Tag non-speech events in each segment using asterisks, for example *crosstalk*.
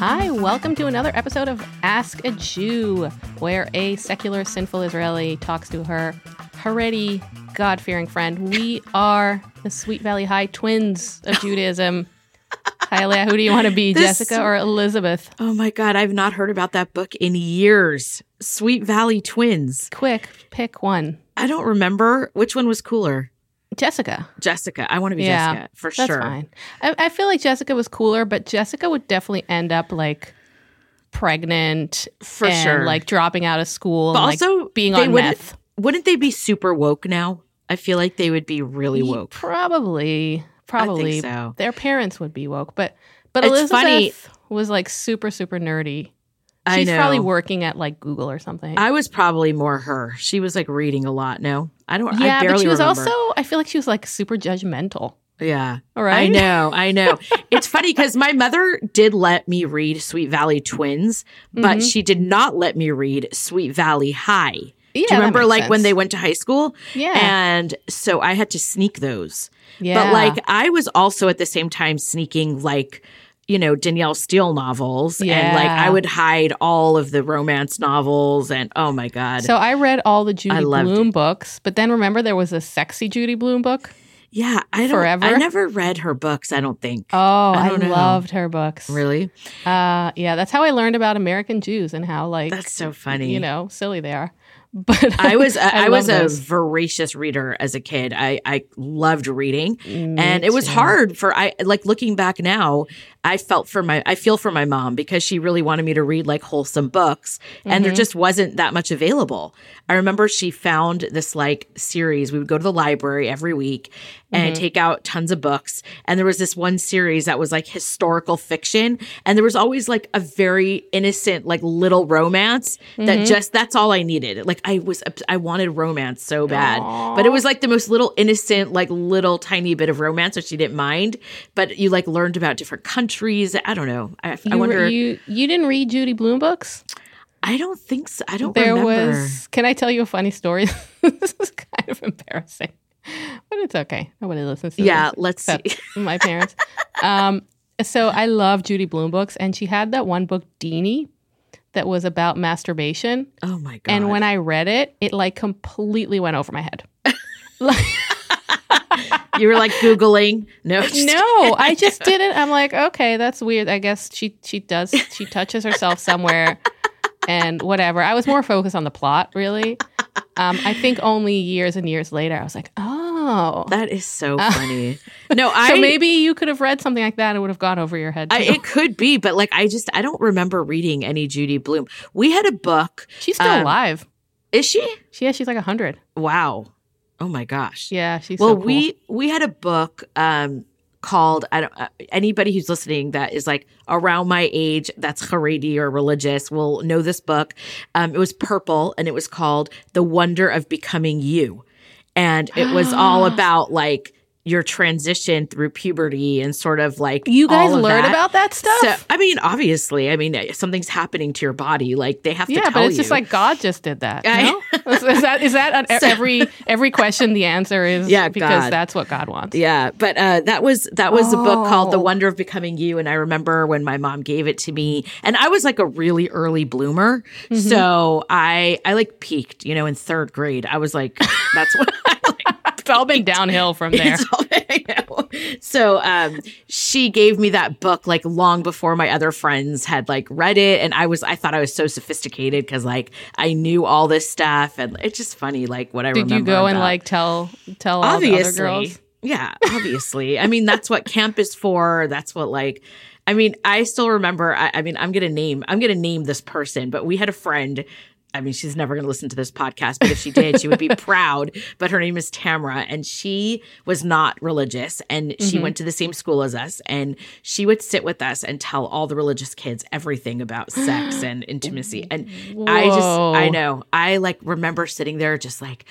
Hi, welcome to another episode of Ask a Jew, where a secular, sinful Israeli talks to her Haredi, God fearing friend. We are the Sweet Valley High twins of Judaism. Hi, Leah. Who do you want to be, This- Jessica or Elizabeth? Oh my God, I've not heard about that book in years. Sweet Valley Twins. Quick, pick one. I don't remember which one was cooler. Jessica. Jessica. I want to be Yeah, Jessica for That's sure. fine. I, I feel like Jessica was cooler, but Jessica would definitely end up like pregnant For and, sure. like dropping out of school But and like, also, being on wouldn't- meth. Wouldn't they be super woke now? I feel like they would be really woke. Probably, probably. so. Their parents would be woke, but but It's Elizabeth funny- was like super super nerdy. She's probably working at like Google or something. I was probably more her. She was like reading a lot. No, I don't. I yeah, barely but she was remember. also. I feel like she was like super judgmental. Yeah, All right. I know. I know. it's funny because my mother did let me read Sweet Valley Twins, but Mhm. she did not let me read Sweet Valley High. Yeah, Do you remember like when they went to high school? Yeah. And so I had to sneak those. yeah. But like I was also at the same time sneaking like you know Danielle Steel novels and like I would hide all of the romance novels and oh my god. So I read all the Judy Blume books, but then remember there was a sexy Judy Blume book. yeah, I don't Forever? I never read her books, I don't think. Oh, I, know. loved her books. really? Uh, yeah, that's how I learned about American Jews and how like That's so funny. you know silly they are. *laughs* But I was *laughs* I, I was love a voracious reader as a kid. I I loved reading, Me and it was too. hard for I like looking back now. I felt for my I feel for my mom because she really wanted me to read like wholesome books, and Mm-hmm. there just wasn't that much available. I remember she found this like series. We would go to the library every week and Mm-hmm. take out tons of books, and there was this one series that was like historical fiction, and there was always like a very innocent like little romance Mm-hmm. that just that's all I needed. Like I was I wanted romance so bad, but it was like the most little innocent like little tiny bit of romance, which she didn't mind. But you like learned about different countries. I don't know. I, I You, wonder. you you didn't read Judy Blume books? I don't think so. I don't There remember. was. Can I tell you a funny story? *laughs* this is kind of embarrassing, *laughs* but it's okay. Nobody listens to yeah, let's see. *laughs* my parents. Um, so I love Judy Blume books, and she had that one book, Deenie, that was about masturbation. Oh my god! And when I read it, it like completely went over my head. *laughs* Like, you were like googling, no, no, I just didn't. I'm like, okay, that's weird. I guess she she does she touches herself somewhere and whatever. I was more focused on the plot, really. Um, I think only years and years later, I was like, oh. that is so funny. *laughs* No, I so maybe you could have read something like that and it would have gone over your head. Too. I, it could be, but like I just I don't remember reading any Judy Blume. We had a book. she's still um, alive. Is she? She, yeah, she's like hundred. Wow. Oh my gosh. Yeah, she's well so cool. we we had a book um called i don't uh, anybody who's listening that is like around my age that's haredi or religious will know this book. Um it was purple and it was called the wonder of becoming you. And it was all about like your transition through puberty and sort of like you guys learn that. about that stuff. so i mean obviously i mean something's happening to your body like they have to yeah, but it's just like God just did that. I- No? *laughs* is, is that is that on So- every every question? The answer is Yeah, because God. that's what God wants. Yeah, but uh, that was that was a book called The Oh. Wonder of Becoming You, and I remember when my mom gave it to me, and I was like a really early bloomer, Mm-hmm. so I I like peaked, you know, in third grade. I was like, *laughs* that's what I all been downhill from there. All-. *laughs* So um, she gave me that book like long before my other friends had like read it, and I was I thought I was so sophisticated because like I knew all this stuff, and it's just funny like what I remember. Did you go and like tell tell all the other girls? yeah obviously i mean that's what camp is for that's what like i mean i still remember I, I mean i'm gonna name i'm gonna name this person but we had a friend I mean, she's never going to listen to this podcast, but if she did, she would be *laughs* proud. But her name is Tamra, and she was not religious, and she Mhm. went to the same school as us. And she would sit with us and tell all the religious kids everything about sex *gasps* and intimacy. And I just, I know, I like remember sitting there just like,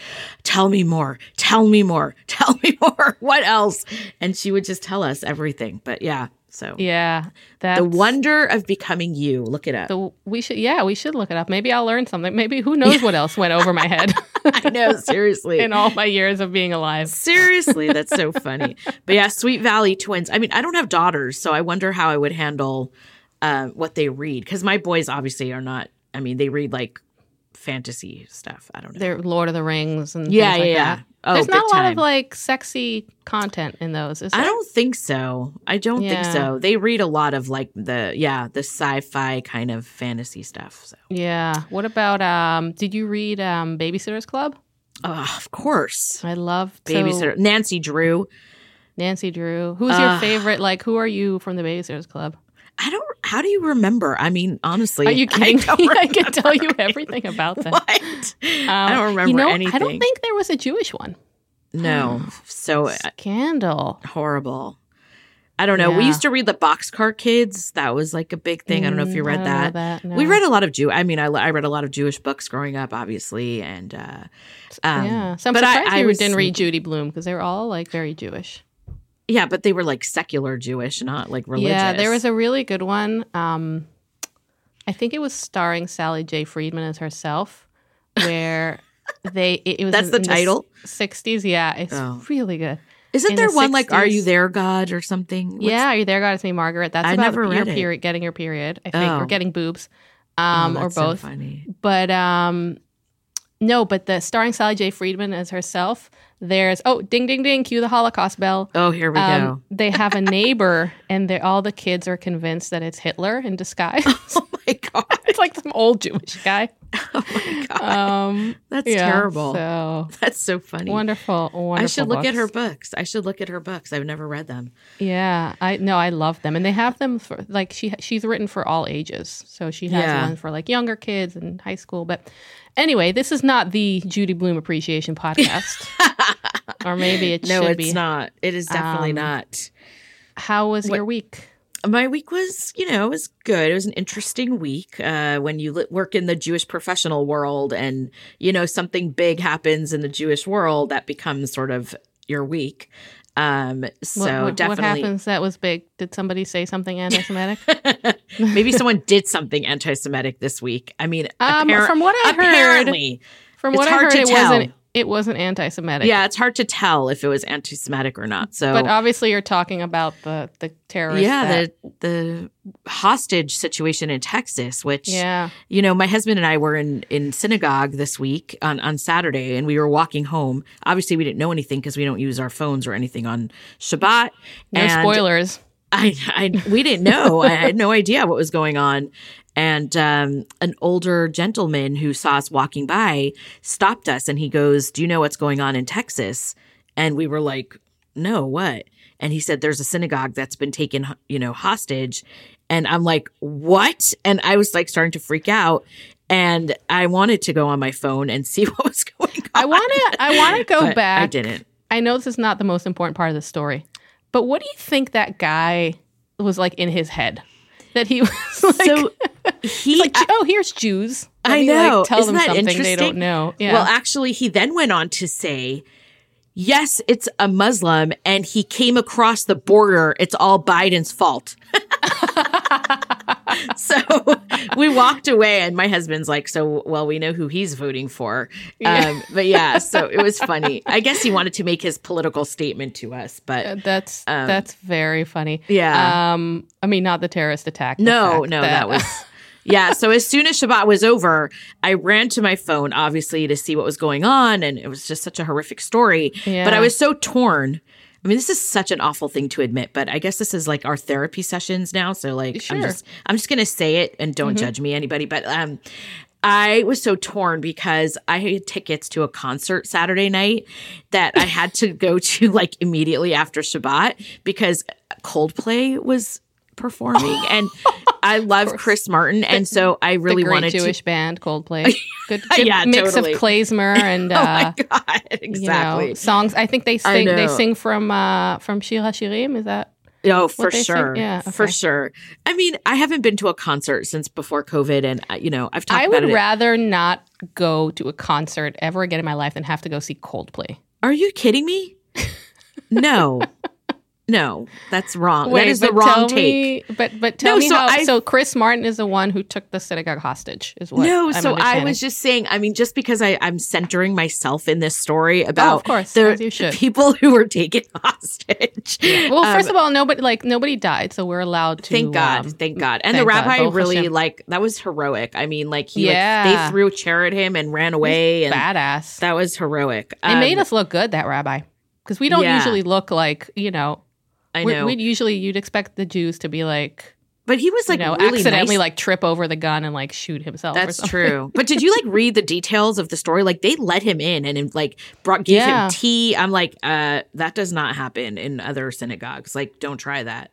tell me more, tell me more, *laughs* tell me more. What else? And she would just tell us everything. But yeah, so Yeah, that's the wonder of becoming you. Look it up. The, we should, yeah, we should look it up. Maybe I'll learn something. Maybe who knows what else went over my head *laughs* I know, *laughs* seriously. in all my years of being alive. Seriously, *laughs* that's so funny. But yeah, Sweet Valley twins. I mean, I don't have daughters, so I wonder how I would handle um, what they read because my boys obviously are not. I mean, they read like fantasy stuff. I don't know. They're Lord of the Rings and yeah, things like yeah, yeah. that. Oh, There's not a lot time. of like sexy content in those. Is I don't think so. I don't think so. They read a lot of like the yeah the sci-fi kind of fantasy stuff. So Yeah. What about um? Did you read um Babysitters Club? oh, of course, I love babysitter Nancy Drew. Nancy Drew. Who's your favorite? Like, who are you from the Babysitters Club? I don't. How do you remember? I mean, honestly, Are you *laughs* kidding I me? *laughs* I can tell you everything about *laughs* them. What? Um, I don't remember you know, anything. I don't think there was a Jewish one. no, so uh, Scandal. horrible. I don't know. We used to read the Boxcar Kids. That was like a big thing. I don't know if you Mm, read I that. that, We read a lot of Jew. I mean, I, I read a lot of Jewish books growing up, obviously, and uh, um, yeah. So I'm but I- surprised I you was- didn't read Judy Blume because they were all like very Jewish. Yeah, but they were like secular Jewish, not like religious. Yeah, there was a really good one. Um, I think it was starring Sally J. Freedman as herself, where *laughs* they it, it was That's in- the title? Sixties, yeah, it's Oh. really good. Isn't in there the one like "Are You There, God" or something? What's- yeah, are you there, God? It's me, Margaret. That's I about never your period, getting your period, I think, Oh. or getting boobs, Oh, um, or that's so both. funny. but um, no, but the starring Sally J. Freedman as herself. There's oh, ding, ding, ding, cue the Holocaust bell. Oh, here we Um, go. they have a *laughs* neighbor, and they all the kids are convinced that it's Hitler in disguise. *laughs* Oh my god! *laughs* it's like some old Jewish guy. *laughs* Oh my god! Um, that's yeah, terrible. So *laughs* that's so funny. wonderful, wonderful. I should look at her books. books. I should look at her books. I've never read them. Yeah, I no, I love them, and they have them for like she she's written for all ages. So she has Yeah. one for like younger kids and high school. But anyway, this is not the Judy Blume Appreciation Podcast, *laughs* or maybe it No, it's be. not. It is definitely Um, not. How was What- your week? My week was, you know, it was good. It was an interesting week. Uh, when you work in the Jewish professional world, and you know something big happens in the Jewish world, that becomes sort of your week. Um, so what, what, what happens that was big? Did somebody say something anti-Semitic? *laughs* maybe someone did something anti-Semitic this week. I mean, Um, appar- from what I heard, apparently, from what I heard, it tell. wasn't. It wasn't anti-Semitic. yeah, it's hard to tell if it was anti-Semitic or not. So but obviously you're talking about the the terrorist. yeah, that- the the hostage situation in Texas, which yeah. you know, my husband and I were in in synagogue this week on on Saturday, and we were walking home. Obviously, we didn't know anything because we don't use our phones or anything on Shabbat. No and spoilers. I, I we didn't know. I had no idea what was going on. And um, an older gentleman who saw us walking by stopped us, and he goes, "Do you know what's going on in Texas?" And we were like, "No, what?" And he said, "There's a synagogue that's been taken, you know, hostage." And I'm like, "What?" And I was like starting to freak out, and I wanted to go on my phone and see *laughs* what was going on. I want to. I want to go but back. I didn't. I know this is not the most important part of the story, but what do you think that guy was like in his head? That he *laughs* was like, so he like oh, here's Jews. Let I me, know. Like, tell Isn't them that something they don't know. Yeah. Well, actually, he then went on to say, yes, it's a Muslim and he came across the border. It's all Biden's fault. *laughs* so we walked away, and my husband's like, So, well, we know who he's voting for. Yeah. Um, but yeah, so it was funny. I guess he wanted to make his political statement to us, but Uh, that's Um, that's very funny. yeah. Um, I mean, not the terrorist attack. the No, no, that, was. Yeah. So as soon as Shabbat was over, I ran to my phone, obviously, to see what was going on. And it was just such a horrific story. Yeah. But I was so torn. I mean, this is such an awful thing to admit, but I guess this is like our therapy sessions now. So like I'm Mm-hmm. just I'm just gonna say it and don't judge me, anybody. But um I was so torn because I had tickets to a concert Saturday night that I had to go to like immediately after Shabbat because Coldplay was performing and *laughs* I love Chris Martin and so I the really great wanted Jewish band Coldplay. *laughs* Good, good *laughs* Yeah, mix totally. of klezmer and uh, Oh my god, you exactly. know, songs. I think they sing. They sing from uh, from Shir Hashirim. Is that Oh, for sing? sure. Yeah, For sure. I mean, I haven't been to a concert since before COVID and uh, you know, I've talked I would rather not go to a concert ever again in my life than have to go see Coldplay. Are you kidding me? No. No, that's wrong. Wait, that is the wrong take. Me, but but tell No, me so how. I- so Chris Martin is the one who took the synagogue hostage. Is what? no, I'm so I was just saying. I mean, just because I, I'm centering myself in this story about Oh, of course, the should. people *laughs* who were taken *laughs* hostage. Well, Um, first of all, nobody like nobody died, so we're allowed to. Thank God, um, thank God. And thank the rabbi Baruch really like that was heroic. I mean, like he Yeah. like they threw a chair at him and ran away, and badass. that was heroic. It made Um, us look good, that rabbi, because we don't Yeah. usually look like you know. I know, We'd usually you'd expect the Jews to be like but he was like you know really accidentally nice. like trip over the gun and like shoot himself. or That's true. *laughs* But did you like read the details of the story? Like they let him in and like brought gave Yeah. him tea. I'm like, uh, that does not happen in other synagogues. Like, don't try that.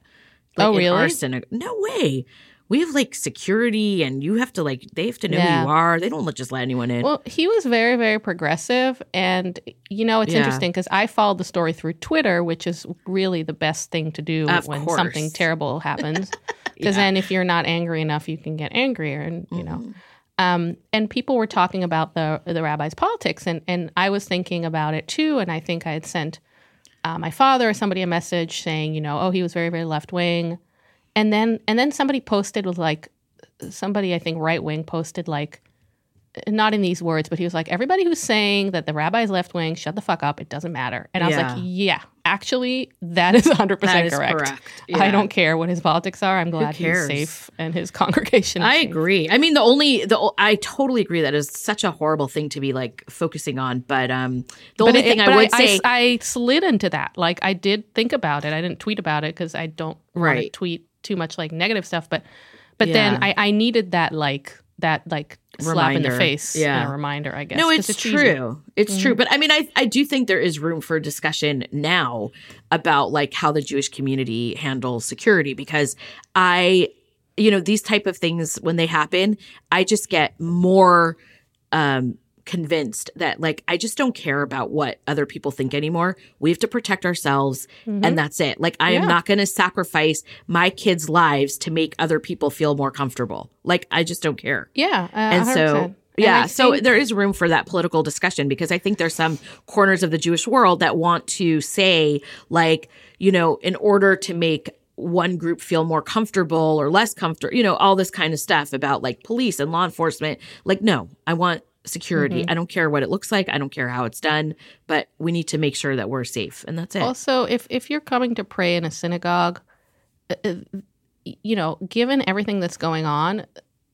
Like, Oh, Our really? synagogue, no way. We have like security, and you have to like they have to know Yeah. who you are. They don't just let anyone in. Well, he was very, very progressive. And, you know, it's Yeah. interesting because I followed the story through Twitter, which is really the best thing to do Of when course. something terrible *laughs* happens. Because Yeah. then if you're not angry enough, you can get angrier. And, you know, Mhm. um, and people were talking about the, the rabbi's politics. And, and I was thinking about it too. And I think I had sent uh, my father or somebody a message saying, you know, oh, he was very, very left wing. And then, and then somebody posted with like, somebody I think right wing posted like, not in these words, but he was like, everybody who's saying that the rabbi is left wing, shut the fuck up. It doesn't matter. And I was Yeah. like, yeah, actually, that is *laughs* 100% That is correct. correct. I don't care what his politics are. I'm glad he's safe and his *laughs* congregation is I safe. agree. I mean, the only the I totally agree that is such a horrible thing to be like focusing on. But um, the But only it- thing I would I, say, I slid into that. Like I did think about it. I didn't tweet about it because I don't Right. tweet too much like negative stuff. But but then I, I needed that like that like slap in the face. Yeah. reminder. I guess. No, it's, easy. true. It's true. Mhm. But I mean, I, I do think there is room for discussion now about like how the Jewish community handles security because I, you know, these type of things when they happen, I just get more um convinced that like I just don't care about what other people think anymore. We have to protect ourselves Mhm. and that's it. Like I am not going to sacrifice my kids' lives to make other people feel more comfortable. Like I just don't care yeah, uh, and 100%. so yeah I so think- there is room for that political discussion because i think there's some corners of the jewish world that want to say like you know in order to make one group feel more comfortable or less comfortable you know all this kind of stuff about like police and law enforcement like no i want security Mm-hmm. i don't care what it looks like i don't care how it's done but we need to make sure that we're safe and that's it Also, if if you're coming to pray in a synagogue, uh, uh, you know, given everything that's going on,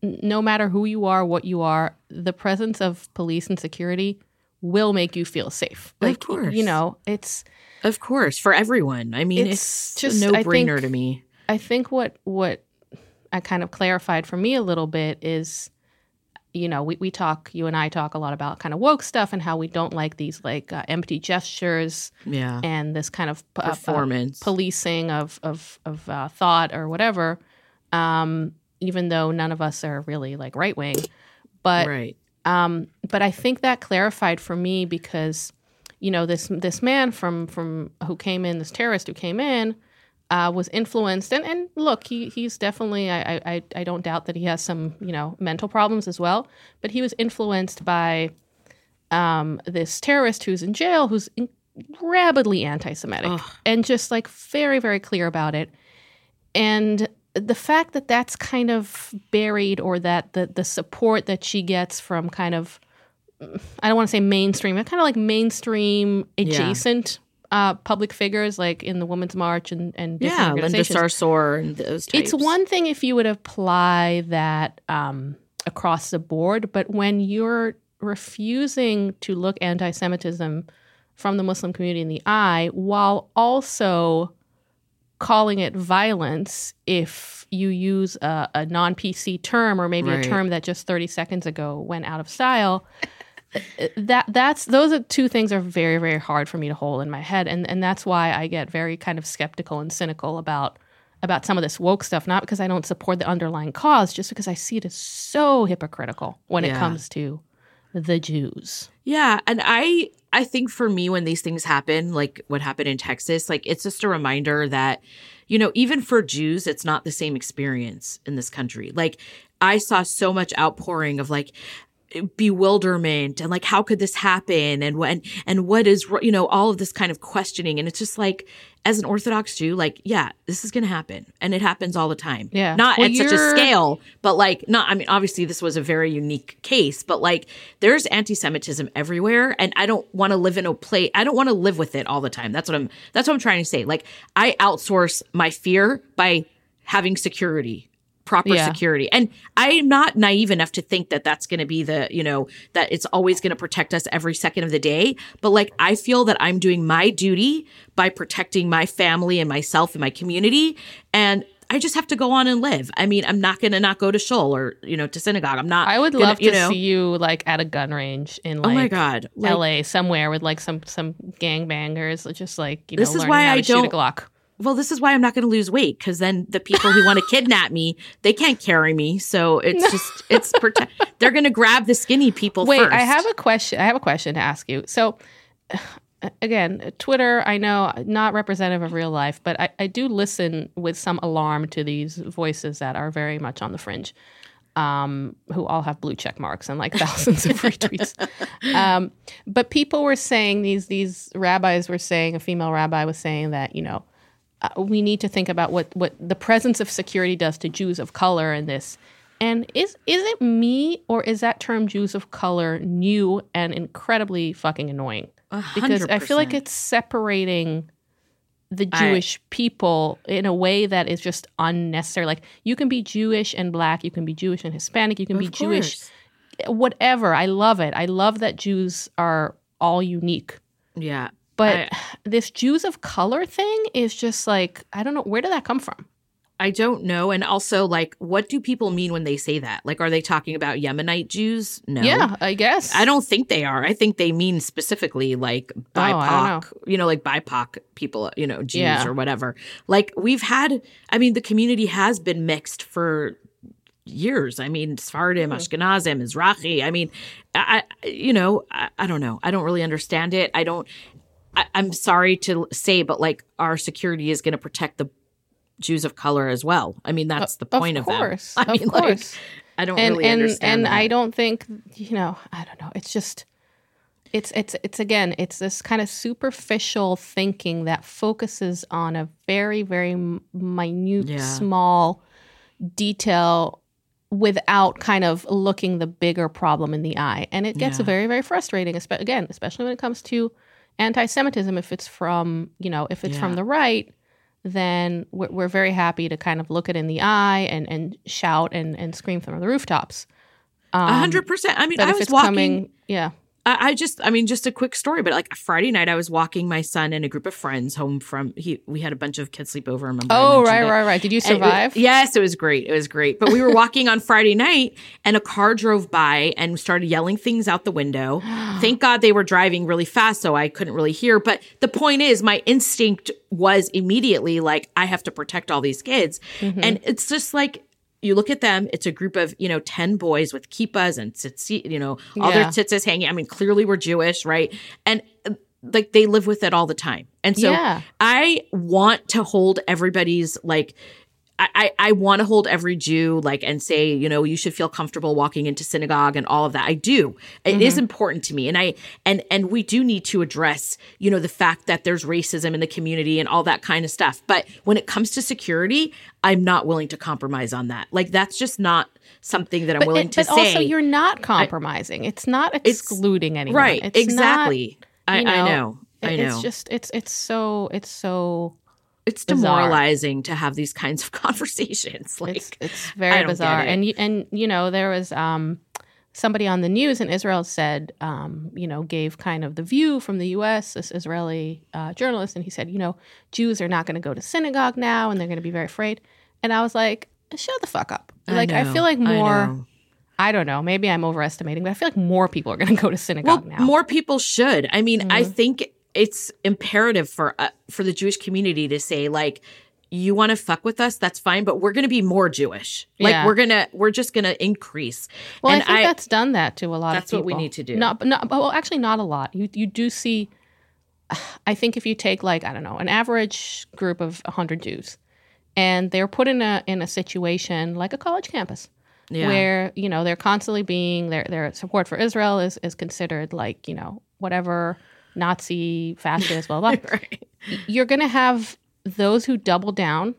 no matter who you are, what you are, the presence of police and security will make you feel safe. Of Like course. you know, it's of course for everyone i mean It's it's, just- a no-brainer think- to me I think what what I kind of clarified for me a little bit is you know, we, we talk, you and I talk a lot about kind of woke stuff and how we don't like these like uh, empty gestures yeah. and this kind of uh, uh, performance. policing of of of uh, thought or whatever. Um, even though none of us are really like right wing, but right. um, but I think that clarified for me because you know this this man from from who came in, this terrorist who came in, uh, was influenced. And and look, he he's definitely I, I I don't doubt that he has some you know mental problems as well, but he was influenced by um, this terrorist who's in jail who's in- rabidly anti-Semitic Ugh. and just like very very clear about it, and the fact that that's kind of buried or that the the support that she gets from kind of I don't want to say mainstream, but kind of like mainstream adjacent uh, public figures, like in the Women's March and and yeah linda sarsour and those types. It's one thing if you would apply that um, across the board, but when you're refusing to look anti-Semitism from the Muslim community in the eye, while also calling it violence if you use a, a non-PC term or maybe Right. a term that just 30 seconds ago went out of style. That that's those are two things are very very hard for me to hold in my head and and that's why I get very kind of skeptical and cynical about about some of this woke stuff not because I don't support the underlying cause just because I see it as so hypocritical when it comes to the Jews. Yeah, and I I think for me when these things happen, like what happened in Texas, like it's just a reminder that you know, even for Jews, it's not the same experience in this country. Like I saw so much outpouring of like bewilderment and like how could this happen and when and what is you know all of this kind of questioning. And it's just like as an orthodox jew like yeah this is going to happen. And it happens all the time. Yeah. not Well, at such a scale but like not i mean obviously this was a very unique case but like there's anti-semitism everywhere and i don't want to live in a place i don't want to live with it all the time. That's what i'm that's what i'm trying to say. Like i outsource my fear by having security proper Yeah. security and i'm not naive enough to think that that's going to be the you know that it's always going to protect us every second of the day but like i feel that i'm doing my duty by protecting my family and myself and my community and I just have to go on and live. I mean, I'm not going to not go to shul or you know to synagogue. I'm not. I would gonna- love to you know, see you like at a gun range in Oh like my god! Like, LA somewhere with like some some gangbangers, just like you know, This is why I to shoot a don't- Glock. Well, this is why I'm not going to lose weight because then the people who want to *laughs* kidnap me, they can't carry me. So it's just it's prote- they're going to grab the skinny people. Wait, first. I have a question. I have a question to ask you. So, *sighs* again, Twitter, I know not representative of real life, but I, I do listen with some alarm to these voices that are very much on the fringe, um, who all have blue check marks and like *laughs* thousands of retweets. Um, but people were saying these these rabbis were saying a female rabbi was saying that you know uh, we need to think about what what the presence of security does to Jews of color in this. And is is it me or is that term Jews of color new and incredibly fucking annoying? A Because I feel like it's separating the I- Jewish people in a way that is just unnecessary. Like you can be Jewish and black, you can be Jewish and Hispanic, you can be Of Jewish, whatever. I love it. I love that Jews are all unique. Yeah. But this Jews of color thing is just like I don't know where did that come from? I don't know. And also, like, what do people mean when they say that? Like, are they talking about Yemenite Jews? No. Yeah, I guess. I don't think they are. I think they mean specifically like Oh, I don't BIPOC, you know, like BIPOC people, you know, Jews Yeah. or whatever. Like we've had, I mean, the community has been mixed for years. I mean, Sephardim, Hmm. Ashkenazim, Mizrahi. I mean, I, I you know, I, I don't know. I don't really understand it. I don't. I, I'm sorry to say, but like our security is going to protect the Jews of color as well. I mean, that's the point of, of course, them. *laughs* I of mean, like, course. I don't and really and understand. and that. I don't think you know. I don't know. It's just. It's it's it's again. It's this kind of superficial thinking that focuses on a very very minute, Yeah. small detail without kind of looking the bigger problem in the eye, and it gets Yeah. very very frustrating. Again, especially when it comes to anti-Semitism. If it's from you know if it's from the right, then we're, we're very happy to kind of look it in the eye and and shout and and scream from the rooftops. Um, A hundred percent. I mean, I was walking. coming, yeah, I, I just, I mean, just a quick story, but like Friday night, I was walking my son and a group of friends home from. He, we had a bunch of kids sleep over. Remember? Oh, right, it. right, right. Did you And it survive? yes, it was great. It was great. But we were walking on Friday night and a car drove by and started yelling things out the window. *gasps* Thank God they were driving really fast, so I couldn't really hear. But the point is, my instinct was immediately like, I have to protect all these kids. Mm-hmm. And it's just like, you look at them, it's a group of, you know, 10 boys with kippas and tzitzi, you know, all Yeah. their tzitzis hanging. I mean, clearly we're Jewish, right? And uh, like they live with it all the time. And so Yeah. I want to hold everybody's like I, I, I want to hold every Jew like and say, you know, you should feel comfortable walking into synagogue and all of that. I do. It is mm-hmm. important to me. And I and and we do need to address, you know, the fact that there's racism in the community and all that kind of stuff. But when it comes to security, I'm not willing to compromise on that. Like that's just not something that I'm But, willing it- to but say. But also, you're not compromising. it's not excluding anyone. right. It's exactly. Not, I, you I know, know. I know. It's just it's it's so it's so it's bizarre. demoralizing to have these kinds of *laughs* conversations. Like it's it's very bizarre. it. And you- and you know there was um somebody on the news in Israel said um you know gave kind of the view from the U.S. This Israeli uh, journalist, and he said you know Jews are not going to go to synagogue now, and they're going to be very afraid. And I was like, shut the fuck up. Like I, know, feel like I more. I, don't know. Maybe I'm overestimating, but I feel like more people are going *laughs* to go to well, synagogue now. more people should. I mean, I Mhm. think it's imperative for uh, for the Jewish community to say like you want to fuck with us that's fine but we're going to be more jewish like Yeah. we're going to we're just going to increase Well, and I think I- that's done that to a lot of people. That's what we need to do. Not, not, well, actually, not a lot. You you do see. *sighs* I think if you take like I don't know an average group of hundred Jews, and they're put in a in a situation like a college campus, Yeah. where you know they're constantly being their their support for Israel is is considered like you know whatever Nazi fascist blah blah. *laughs* right. You're gonna have those who double down,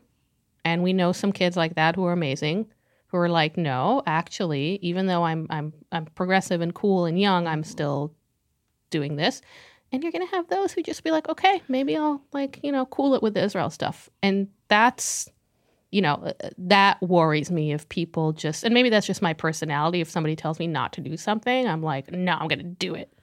and we know some kids like that who are amazing, who are like, no, actually, even though I'm I'm I'm progressive and cool and young, I'm still doing this. And you're gonna have those who just be like, okay, maybe I'll like you know cool it with the Israel stuff, and that's you know uh, that worries me if people just and maybe that's just my personality. If somebody tells me not to do something, I'm like, no, I'm gonna do it.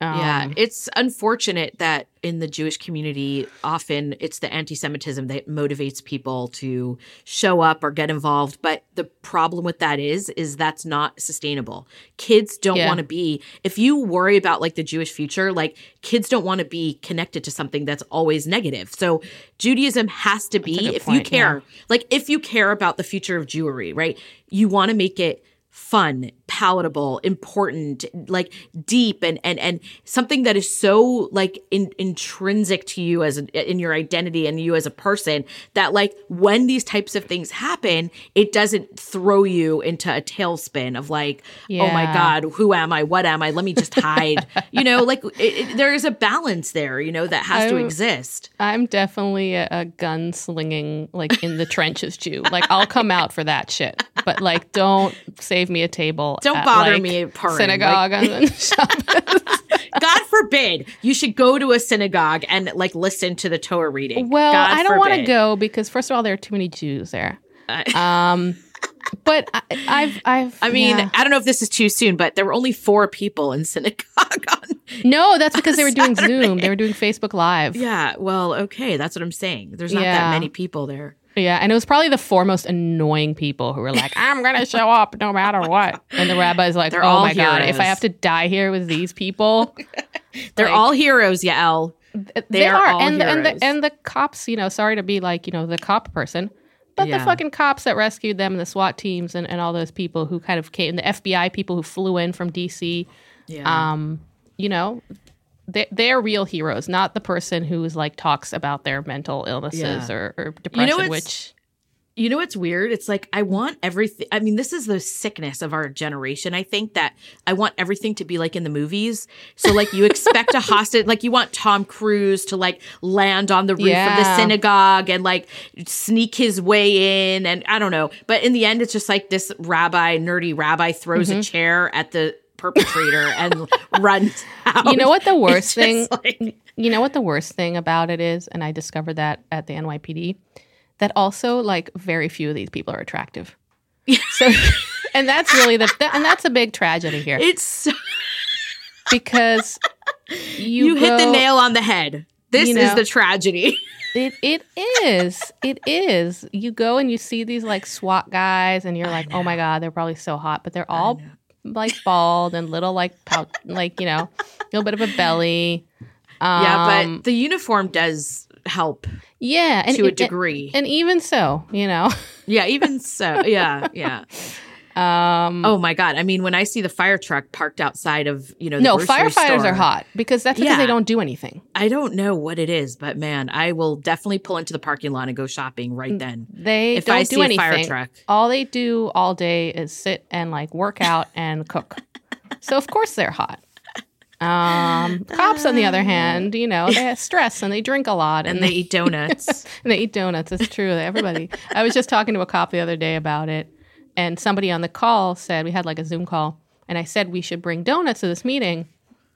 Yeah, Um, it's unfortunate that in the Jewish community, often it's the anti Semitism that motivates people to show up or get involved. But the problem with that is, is that's not sustainable. Kids don't Yeah. want to be, if you worry about like the Jewish future, like kids don't want to be connected to something that's always negative. So Judaism has to be, if you point, care, like if you care about the future of Jewry, right? You want to make it fun, palatable, important, like deep and and and something that is so like in, intrinsic to you as a, in your identity and you as a person that like when these types of things happen, it doesn't throw you into a tailspin of like, oh my god, who am I? What am I? Let me just hide. *laughs* you know, like it, it, there is a balance there, you know, that has to I'm- exist. I'm definitely a, a gun slinging, like in the trenches Jew. Like I'll come out for that shit, but like don't save me a table. Don't at, bother like, me Purim, Synagogue on *laughs* Shabbos. God forbid you should go to a synagogue and like listen to the Torah reading. Well, God I don't want to go because first of all, there are too many Jews there. I- *laughs* Um, but I, I've, I've. I mean, yeah. I don't know if this is too soon, but there were only four people in synagogue. *laughs* On, no, that's because they were doing Saturday. Zoom. They were doing Facebook Live. yeah, well, okay, that's what I'm saying. There's not that many people there. Yeah, and it was probably the four most annoying people who were like, "I'm gonna *laughs* show up no matter what." And the rabbi's like, They're "Oh all my god, if I have to die here with these people, *laughs* They're Like- all heroes, Yael. they They're are." all and the, and the and the cops, you know, sorry to be like, you know, the cop person, but Yeah. the fucking cops that rescued them, and the SWAT teams, and, and all those people who kind of came, the FBI people who flew in from DC, Yeah. um, you know. They, they're real heroes, not the person who is like talks about their mental illnesses Yeah. or, or depression, what's- which you know what's weird? It's like I want everything. I mean, this is the sickness of our generation. I think that I want everything to be like in the movies. So, like, you expect a *laughs* hostage, like, you want Tom Cruise to like land on the roof of the synagogue and like sneak his way in. And I don't know. But in the end, it's just like this rabbi, nerdy rabbi, throws Mm-hmm. a chair at the perpetrator and *laughs* runs out. You know what the worst thing? like- You know what the worst thing about it is, and I discovered that at the NYPD, that also like very few of these people are attractive. *laughs* So, and that's really the that, and that's a big tragedy here it's so- because *laughs* you, you, hit the nail on the head. This you is the tragedy. It it is it is. You go and you see these like SWAT guys, and you're like, oh my god, they're probably so hot, but they're all like bald and little like pout, like you know, a little bit of a belly. Um, yeah, but the uniform does help yeah, and to a and- degree. And even so, you know, yeah, even so. Yeah, yeah. *laughs* um, Oh my god! I mean, when I see the fire truck parked outside of you know, the no, firefighters store, are hot because that's because Yeah. they don't do anything. I don't know what it is, but man, I will definitely pull into the parking lot and go shopping right then. They If don't I do see anything. fire truck. All they do all day is sit and like work out *laughs* and cook. So of course they're hot. Um, cops, on the other hand, you know, they have stress and they drink a lot and, And they eat donuts. *laughs* and they eat donuts. It's true. Everybody. I was just talking to a cop the other day about it, and somebody on the call said we had like a Zoom call, and I said we should bring donuts to this meeting,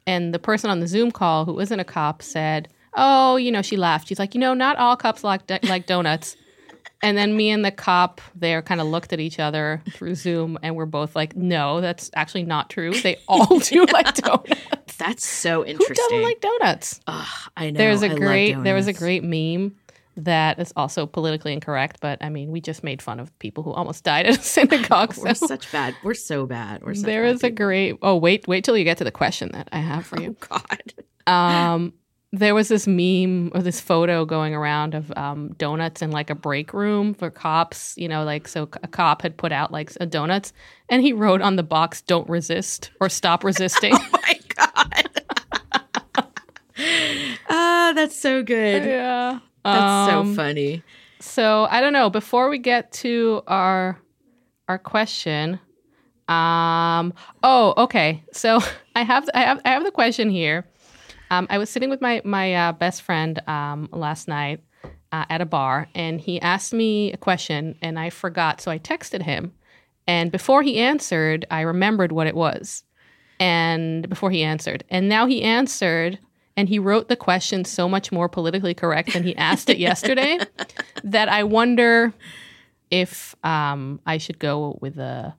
and the person on the Zoom call who isn't a cop said, "Oh, you know," she laughed. She's like, "You know, not all cops like like donuts." And then me and the cop there kind of looked at each other through Zoom, and we're both like, "No, that's actually not true. They all *laughs* do like donuts. That's so interesting. Who doesn't like donuts?" Ugh, I know. There's I a love great there was a great meme that is also politically incorrect, but I mean, we just made fun of people who almost died at a *laughs* synagogue. We're So such bad. We're so bad. We're such there is a great. Oh wait, wait till you get to the question that I have for you. people. God. *laughs* Um, there was this meme or this photo going around of um, donuts in like a break room for cops. You know, like so a cop had put out like a donuts, and he wrote on the box, "Don't resist" or "Stop *laughs* resisting." Oh my god. ah, that's so good. yeah, That's Um, so funny. So I don't know. Before we get to our our question. Um. Oh, okay. So *laughs* I have I have I have the question here. Um, I was sitting with my my uh, best friend um, last night uh, at a bar, and he asked me a question, and I forgot, so I texted him. And before he answered, I remembered what it was, and before he answered, and now he answered, and he wrote the question so much more politically correct than he asked it yesterday *laughs* that I wonder if um, I should go with a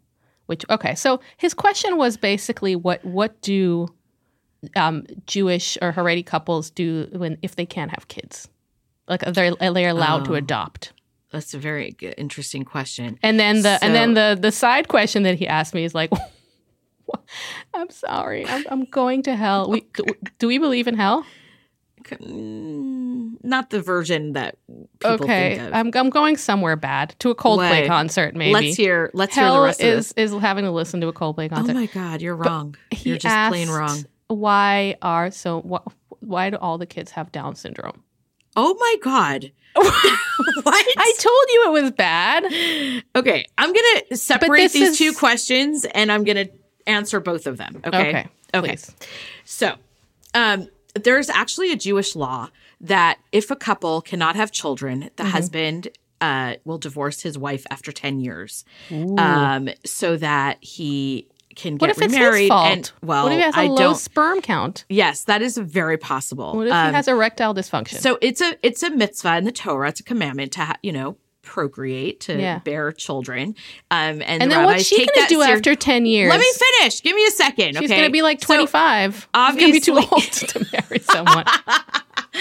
which okay. So his question was basically what what do um, Jewish or Haredi couples do when if they can't have kids? Like are they, are they allowed to Oh. adopt? That's a very interesting question. And then the and then the the side question that he asked me is like, *laughs* *laughs* I'm sorry, I'm, I'm going to hell. We, do, do we believe in hell? Mm, Not the version that people okay, think of. I'm I'm going somewhere bad to a Coldplay Way. concert. Maybe Let's hear. Let's hear the hell rest of is is having to listen to a Coldplay concert. Oh concert. my God, you're wrong. he You're just plain wrong. Why are so wh- why do all the kids have Down syndrome? Oh my God. *laughs* *laughs* what? I told you it was bad. okay, I'm gonna separate these is- two questions, and I'm gonna answer both of them. Okay. Okay, Okay. please. So, um, there's actually a Jewish law that if a couple cannot have children, the Mm-hmm. husband uh, will divorce his wife after 10 years um, so that he can What get if it's remarried. his fault? And, well, what if he has a I low sperm count? Yes, that is very possible. What if Um, he has erectile dysfunction? so it's a it's a mitzvah in the Torah. It's a commandment to ha- you know procreate to Yeah. bear children. Um, and, and the then what's she gonna do ser- after ten years? Let me finish. Give me a second. She's okay? gonna be like So- twenty five. She's gonna be too old to marry someone. *laughs*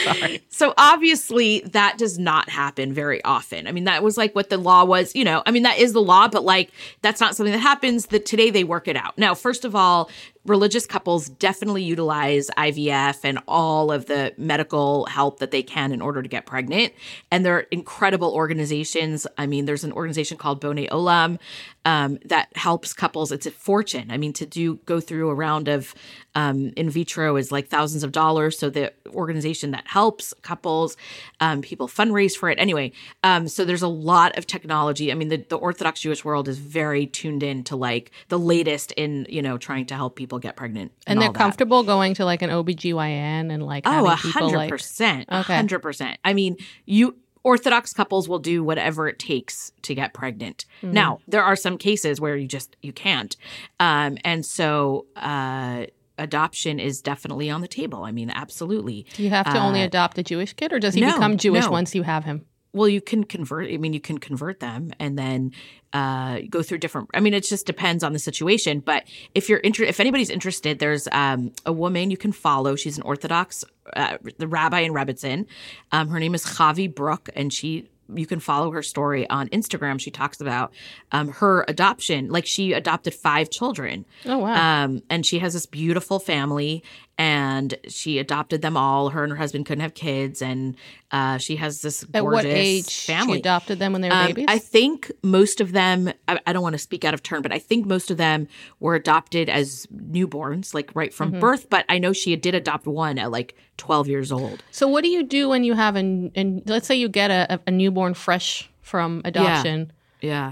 Sorry. *laughs* So obviously that does not happen very often. I mean, that was like what the law was, you know. I mean, that is the law, but like that's not something that happens. That today they work it out. Now, first of all, religious couples definitely utilize IVF and all of the medical help that they can in order to get pregnant. And there are incredible organizations. I mean, there's an organization called Bonei Olam um, that helps couples. It's a fortune. I mean, to do go through a round of um, in vitro is like thousands of dollars. So the organization that helps couples, um, people fundraise for it. Anyway, um, so there's a lot of technology. I mean, the, the Orthodox Jewish world is very tuned in to like the latest in you know trying to help people get pregnant, And they're all that. comfortable going to like an OBGYN and like Oh, a people hundred like percent, Okay. hundred percent. I mean, you Orthodox couples will do whatever it takes to get pregnant. Mm-hmm. Now, there are some cases where you just you can't, um, and so uh, adoption is definitely on the table. I mean, absolutely. Do you have to only Uh, adopt a Jewish kid, or does he no, become Jewish no. once you have him? Well, you can convert. I mean, you can convert them and then uh, go through different. I mean, it just depends on the situation. But if you're inter- if anybody's interested, there's um, a woman you can follow. She's an Orthodox, uh, the rabbi in Rebbetzin. Um, her name is Chavi Brook, and she. You can follow her story on Instagram. She talks about um, her adoption. Like she adopted five children. Oh wow! Um, and she has this beautiful family, and she adopted them all. Her and her husband couldn't have kids, and uh, she has this At gorgeous what age family. she adopted them when they were Um, babies? I think most of them, I, I don't want to speak out of turn, but I think most of them were adopted as newborns, like right Mm-hmm. from birth. But I know she did adopt one at like 12 years old. so what do you do when you have an and let's say you get a, a newborn fresh from adoption, Yeah.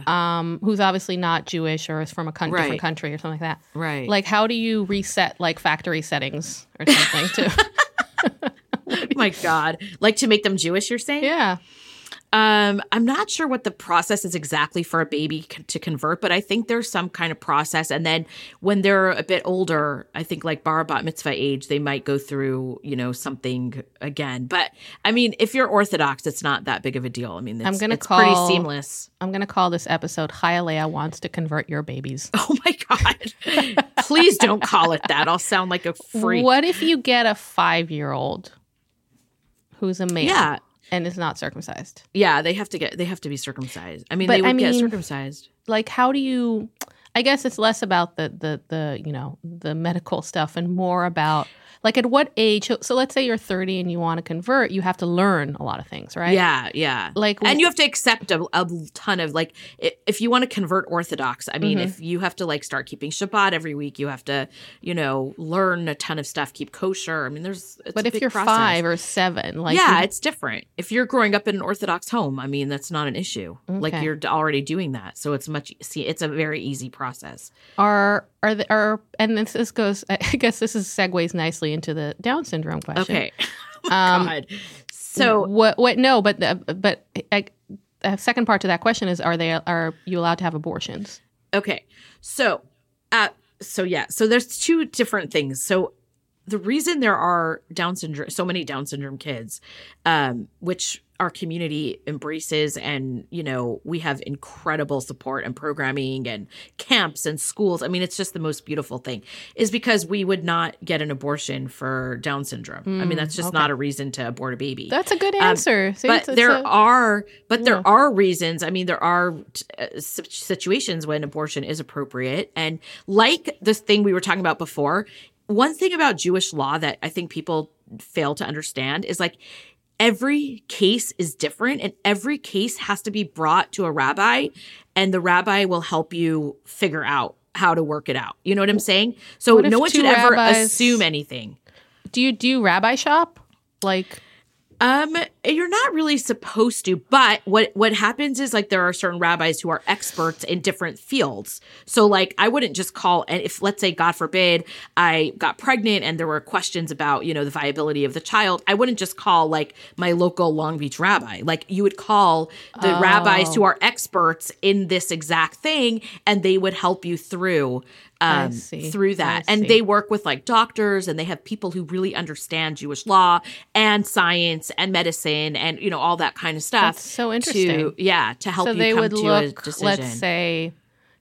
Um, who's obviously not Jewish or is from a con- different country or something like that. right. Like, how do you reset like factory settings or something to? *laughs* oh my God. Like to make them Jewish, you're saying? yeah. Um, I'm not sure what the process is exactly for a baby c- to convert, but I think there's some kind of process. And then when they're a bit older, I think like bar bat mitzvah age, they might go through, you know, something again. But I mean, if you're Orthodox, it's not that big of a deal. I mean, it's, I'm gonna it's pretty call- seamless. I'm gonna call this episode "Chaya Leah wants to convert your babies." *laughs* Oh my God. Please don't call it that. I'll sound like a freak. What if you get a five year old who's a male Yeah. And is not circumcised? Yeah, they have to get, they have to be circumcised. I mean, But they would I get circumcised. Like, how do you? I guess it's less about the the the you know the medical stuff and more about like at what age? so- let's say you're 30 and you want to convert, you have to learn a lot of things, right? Yeah, yeah. Like and you have to accept a, a ton of like if you want to convert orthodox i mean Mhm. if you have to like start keeping shabbat every week you have to you know learn a ton of stuff keep kosher i mean there's it's but if you're process. five or seven, like yeah you- it's different if you're growing up in an orthodox home i mean that's not an issue like you're already doing that so it's much see it's a very easy process are are the, are and this, this goes. *laughs* I guess this is segues nicely into the Down syndrome question. okay *laughs* Um, God. so what? What? No, but the, but I, a second part to that question is: Are they are you allowed to have abortions? Okay. So, uh, so yeah. So there's two different things. So the reason there are Down syndrome, so many Down syndrome kids, um, which our community embraces, and you know we have incredible support and programming and camps and schools. I mean, it's just the most beautiful thing. Is because we would not get an abortion for Down syndrome. I mean, Mm, that's just okay. not a reason to abort a baby That's a good Um, answer. See, but it's- it's there a- are but Yeah. there are reasons i mean there are uh, situations when abortion is appropriate and like this thing we were talking about before one thing about jewish law that i think people fail to understand is like every case is different and every case has to be brought to a rabbi and the rabbi will help you figure out how to work it out. You know what i'm saying? So no one should ever assume anything. Do you do rabbi shop? Like Um, you're not really supposed to, but what what happens is like there are certain rabbis who are experts in different fields. So like I wouldn't just call and if let's say God forbid I got pregnant and there were questions about, you know, the viability of the child, I wouldn't just call like my local Long Beach rabbi. Like you would call the Oh. rabbis who are experts in this exact thing and they would help you through um through that. And they work with like doctors and they have people who really understand Jewish law and science and medicine and you know all that kind of stuff. That's so interesting. To, yeah, to help so you they come would to look, a decision. let's say,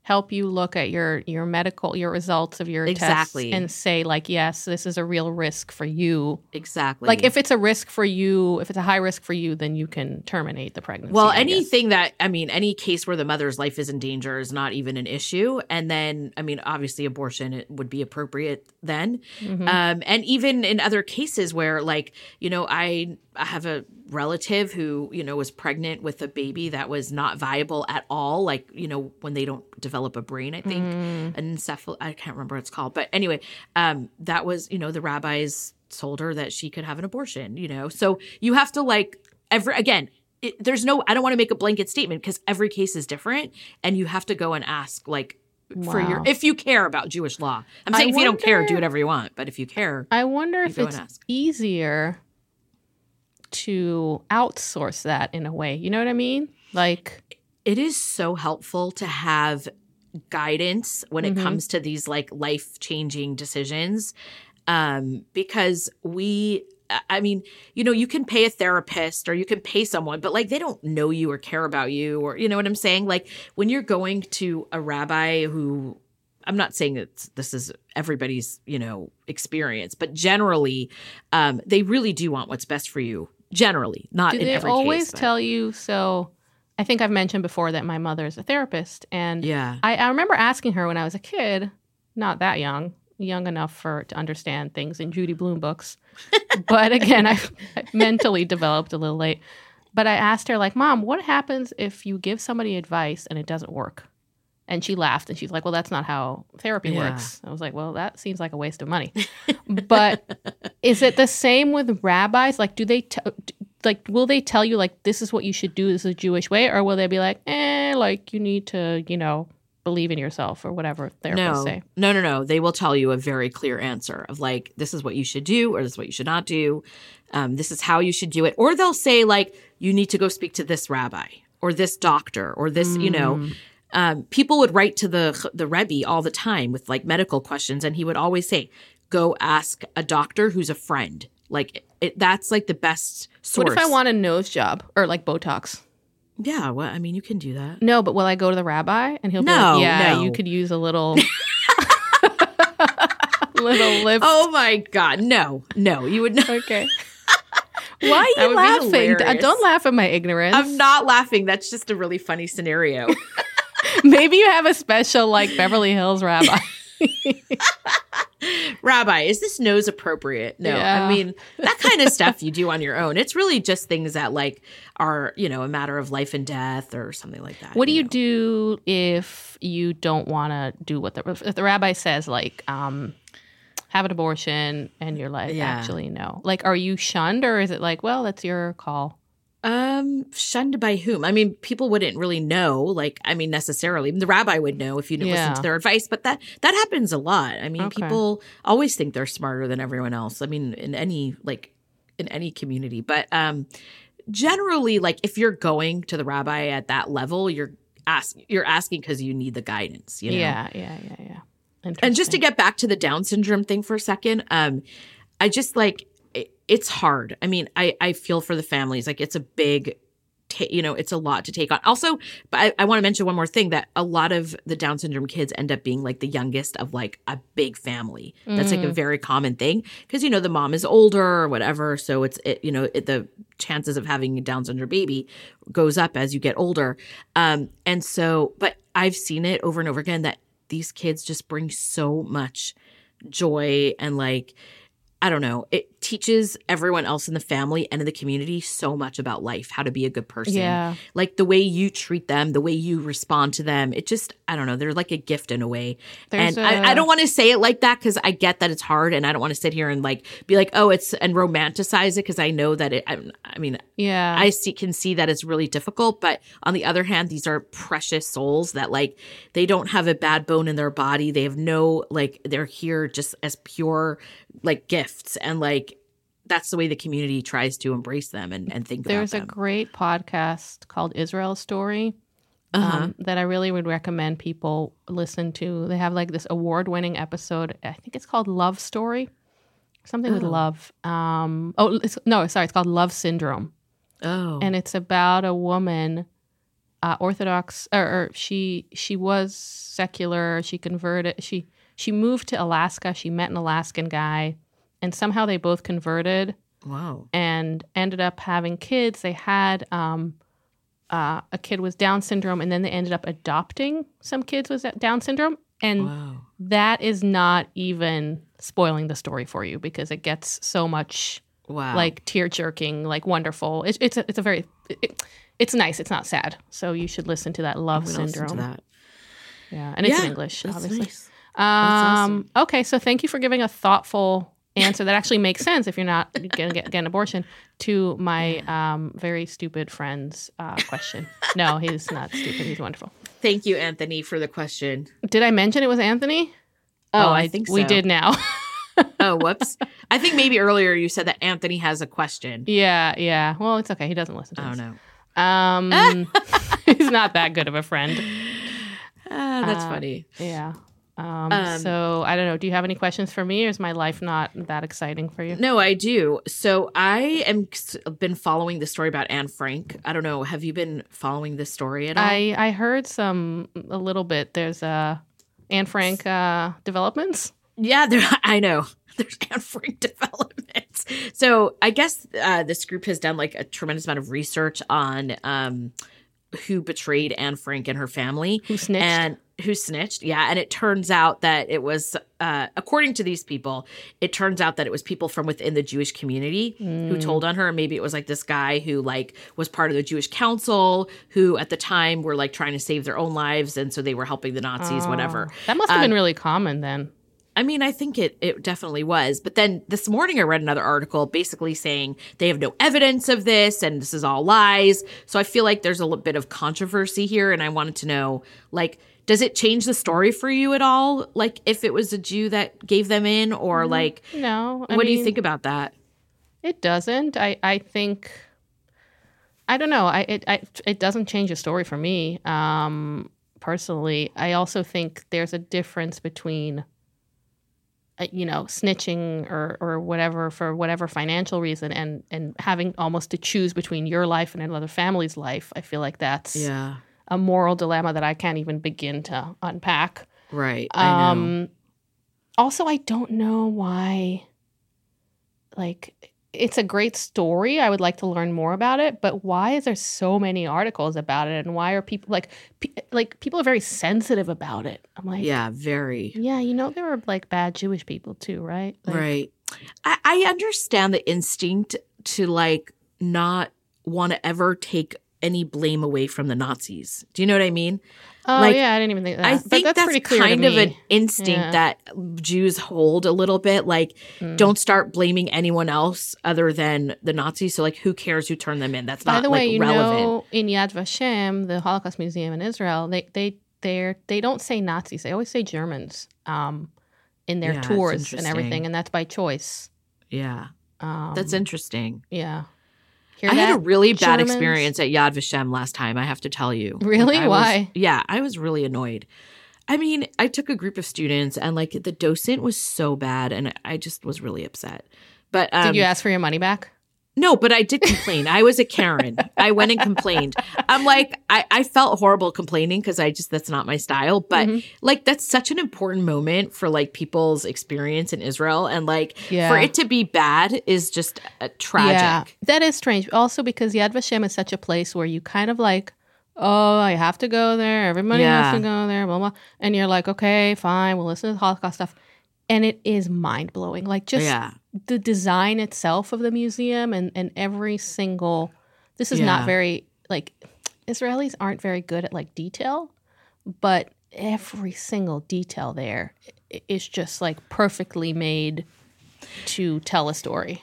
help you look at your your medical your results of your Exactly. tests and say like, yes, this is a real risk for you. exactly. Like if it's a risk for you, if it's a high risk for you, then you can terminate the pregnancy. well, I guess. anything that I mean, any case where the mother's life is in danger is not even an issue. And then, I mean, obviously, abortion it would be appropriate then. Mhm. Um, and even in other cases where, like, you know, I, I have a relative who, you know, was pregnant with a baby that was not viable at all. Like, you know, when they don't develop a brain, I think, Mm. an encephal, I can't remember what it's called. But anyway, um, that was, you know, the rabbis told her that she could have an abortion, you know? So you have to, like, every, again, it, there's no, I don't want to make a blanket statement because every case is different and you have to go and ask, like, for your if you care about Jewish law. I'm I saying if you don't care, do whatever you want. But if you care, I wonder if it's easier to outsource that in a way. You know what I mean? Like, it is so helpful to have guidance when it Mhm. comes to these like life changing decisions um because we I mean, you know, you can pay a therapist or you can pay someone, but like they don't know you or care about you or you know what I'm saying? Like when you're going to a rabbi who I'm not saying that this is everybody's, you know, experience, but generally um they really do want what's best for you. Generally, not do in they every always case. tell you? So, I think I've mentioned before that my mother is a therapist, and Yeah. I, I remember asking her when I was a kid, not that young, young enough for to understand things in Judy Blume books. *laughs* but again, I, mentally developed a little late. But I asked her, like, Mom, what happens if you give somebody advice and it doesn't work? And she laughed and she's like, Well, that's not how therapy Yeah. works. I was like, Well, that seems like a waste of money. but *laughs* is it the same with rabbis? Like, do they, t- like, will they tell you, like, this is what you should do, this is a Jewish way? Or will they be like, eh, like, you need to, you know, believe in yourself or whatever therapists no, say? No, no, no. They will tell you a very clear answer of like, this is what you should do, or this is what you should not do. Um, this is how you should do it. Or they'll say, like, you need to go speak to this rabbi or this doctor or this, you know. Mm. Um, people would write to the the Rebbe all the time with like medical questions, and he would always say, "Go ask a doctor who's a friend." Like it, that's like the best source. What if I want a nose job or like Botox? Yeah, well, I mean, you can do that. No, but will I go to the rabbi and he'll be No, like, yeah, no. you could use a little, *laughs* little lip. Oh my god, no, no, you would not. Okay. *laughs* Why are you laughing? Don't laugh at my ignorance. I'm not laughing. That's just a really funny scenario. *laughs* Maybe you have a special like Beverly Hills rabbi. *laughs* Rabbi, is this nose appropriate? No. Yeah. I mean, that kind of stuff you do *laughs* on your own. It's really just things that like are, you know, a matter of life and death or something like that. What do you know? do if you don't want to do what the if the rabbi says, like um, have an abortion, and you're like, Yeah. actually no? Like, are you shunned, or is it like, well, that's your call? Um, shunned by whom? I mean, people wouldn't really know. Like, I mean, necessarily the rabbi would know if you didn't listen to their advice. But that that happens a lot. I mean, Okay. people always think they're smarter than everyone else. I mean, in any like in any community, but um, generally, like if you're going to the rabbi at that level, you're ask you're asking because you need the guidance. You know? Yeah, yeah, yeah, yeah. And just to get back to the Down syndrome thing for a second, um, I just like it, it's hard. I mean, I I feel for the families. Like it's a big, ta- you know, it's a lot to take on. Also, but I, I want to mention one more thing that a lot of the Down syndrome kids end up being like the youngest of like a big family. That's like a very common thing because you know the mom is older or whatever, so it's it, you know it, the chances of having a Down syndrome baby goes up as you get older. Um, and so, but I've seen it over and over again that these kids just bring so much joy and like I don't know, it teaches everyone else in the family and in the community so much about life, how to be a good person. Yeah. Like the way you treat them, the way you respond to them. It just, I don't know, they're like a gift in a way. There's and I a- I don't want to say it like that because I get that it's hard and I don't want to sit here and like be like, oh, it's and romanticize it because I know that it, I, I mean, Yeah. I see can see that it's really difficult, but on the other hand, these are precious souls that like they don't have a bad bone in their body. They have no like they're here just as pure like gifts and like that's the way the community tries to embrace them and, and think about them. There's a great podcast called Israel Story Uh-huh. um, that I really would recommend people listen to. They have like this award winning episode. I think it's called Love Story, something with Oh. love. Um, oh, it's, no, sorry, it's called Love Syndrome. oh. and it's about a woman uh, orthodox or, or she she was secular she converted she she moved to alaska she met an alaskan guy and somehow they both converted wow. and ended up having kids they had um, uh, a kid with down syndrome and then they ended up adopting some kids with down syndrome and Wow. that is not even spoiling the story for you because it gets so much Wow. like tear jerking, like wonderful. It's it's a, it's a very it, it's nice. It's not sad. So you should listen to that Love Syndrome. to that. Yeah, and it's in English, obviously. nice. Um, Okay, so thank you for giving a thoughtful answer that actually makes sense if you're not going to get, get an abortion to my um, very stupid friend's uh, question. no, he's not stupid. He's wonderful. Thank you, Anthony, for the question. Did I mention it was Anthony? Oh, I think so. we did now. *laughs* Oh, whoops. I think maybe earlier you said that Anthony has a question. yeah, yeah. Well, it's okay. He doesn't listen to Oh us. no. Um, *laughs* he's not that good of a friend. *laughs* Ah, that's Uh, funny. Yeah. Um, Um, so I don't know. Do you have any questions for me, or is my life not that exciting for you? No, I do. So I am been following the story about Anne Frank. I don't know. Have you been following this story at all? I I heard some a little bit. There's uh, Anne Frank uh, developments. yeah, there. *laughs* I know. There's *laughs* Anne Frank developments. So I guess uh, this group has done like a tremendous amount of research on um, who betrayed Anne Frank and her family. Who snitched? and who snitched yeah and it turns out that it was uh, according to these people it turns out that it was people from within the jewish community who Mm. told on her maybe it was like this guy who like was part of the jewish council who at the time were like trying to save their own lives and so they were helping the nazis whatever Oh, That must have Uh, been really common then. I mean, I think it it definitely was. But then this morning I read another article basically saying they have no evidence of this and this is all lies. So I feel like there's a little bit of controversy here and I wanted to know like does it change the story for you at all? Like if it was a Jew that gave them in or like No. I what do you mean, think about that? It doesn't. I I think. I don't know. I it I, it doesn't change the story for me. Um, personally, I also think there's a difference between. Uh, You know, snitching or, or whatever for whatever financial reason, and and having almost to choose between your life and another family's life. I feel like that's Yeah. a moral dilemma that I can't even begin to unpack. Right. I know. Um, also, I don't know why, like, it's a great story. I would like to learn more about it, but why is there so many articles about it and why are people like pe- like people are very sensitive about it? I'm like, Yeah, very. yeah, you know there were like bad Jewish people too, right? Like, Right. I, I understand the instinct to like not want to ever take any blame away from the Nazis. Do you know what I mean? Oh Like, yeah, I didn't even think that. I But think that's, pretty clear to kind of an instinct Yeah. that Jews hold a little bit. Like, Mm. don't start blaming anyone else other than the Nazis. So, like, who cares who turned them in? That's By not the way, like you relevant. know, in Yad Vashem, the Holocaust Museum in Israel, they they they they don't say Nazis. They always say Germans um, in their Yeah, tours and everything, and that's by choice. yeah, Um, that's interesting. Yeah. Hear I had a that, really bad Germans? experience at Yad Vashem last time. I have to tell you. Really? Was- Why? yeah, I was really annoyed. I mean, I took a group of students, and like the docent was so bad, and I just was really upset. But um, Did you ask for your money back? No, but I did complain. I was a Karen. I went and complained. I'm like, I, I felt horrible complaining because I just, that's not my style. But Mhm. like, that's such an important moment for like people's experience in Israel. And like, Yeah. for it to be bad is just uh, tragic. Yeah, that is strange. Also, because Yad Vashem is such a place where you kind of like, oh, I have to go there. Everybody Yeah. has to go there. Blah blah. And you're like, okay, fine. We'll listen to the Holocaust stuff. And it is mind blowing. Like just yeah. The design itself of the museum and and every single. This is Yeah. not very like Israelis aren't very good at like detail, but every single detail there is just like perfectly made to tell a story.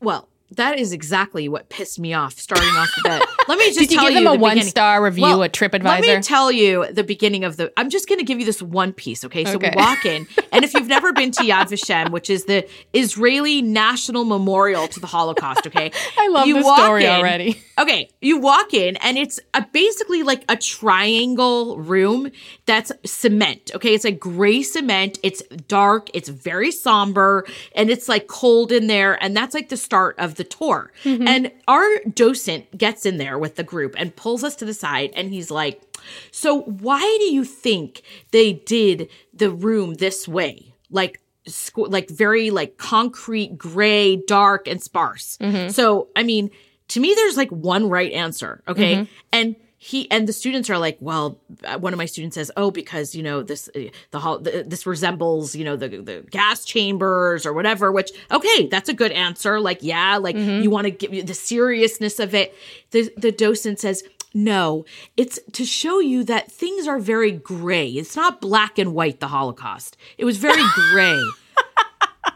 Well, that is exactly what pissed me off starting off the bat. *laughs* Let me just Did you give them you a the one beginning. star review Well, at TripAdvisor? Let me tell you the beginning of the. I'm just going to give you this one piece, okay? So Okay. we walk in, and if you've never been to *laughs* Yad Vashem, which is the Israeli National Memorial to the Holocaust, okay? *laughs* I love you walk story in- already. Okay, you walk in, and it's a, basically like a triangle room that's cement, okay? It's like gray cement. It's dark. It's very somber, and it's like cold in there, and that's like the start of the tour. Mm-hmm. And our docent gets in there with the group and pulls us to the side, and he's like, "So why do you think they did the room this way?" Like squ- like very like concrete gray dark and sparse. Mm-hmm. So i mean to me there's like one right answer okay? Mm-hmm. And he and the students are like well uh, one of my students says oh because you know this uh, the, the this resembles you know the the gas chambers or whatever which okay that's a good answer like yeah like you want to give the seriousness of it the the docent says no, it's to show you that things are very gray. It's not black and white, the Holocaust. It was very *laughs* gray.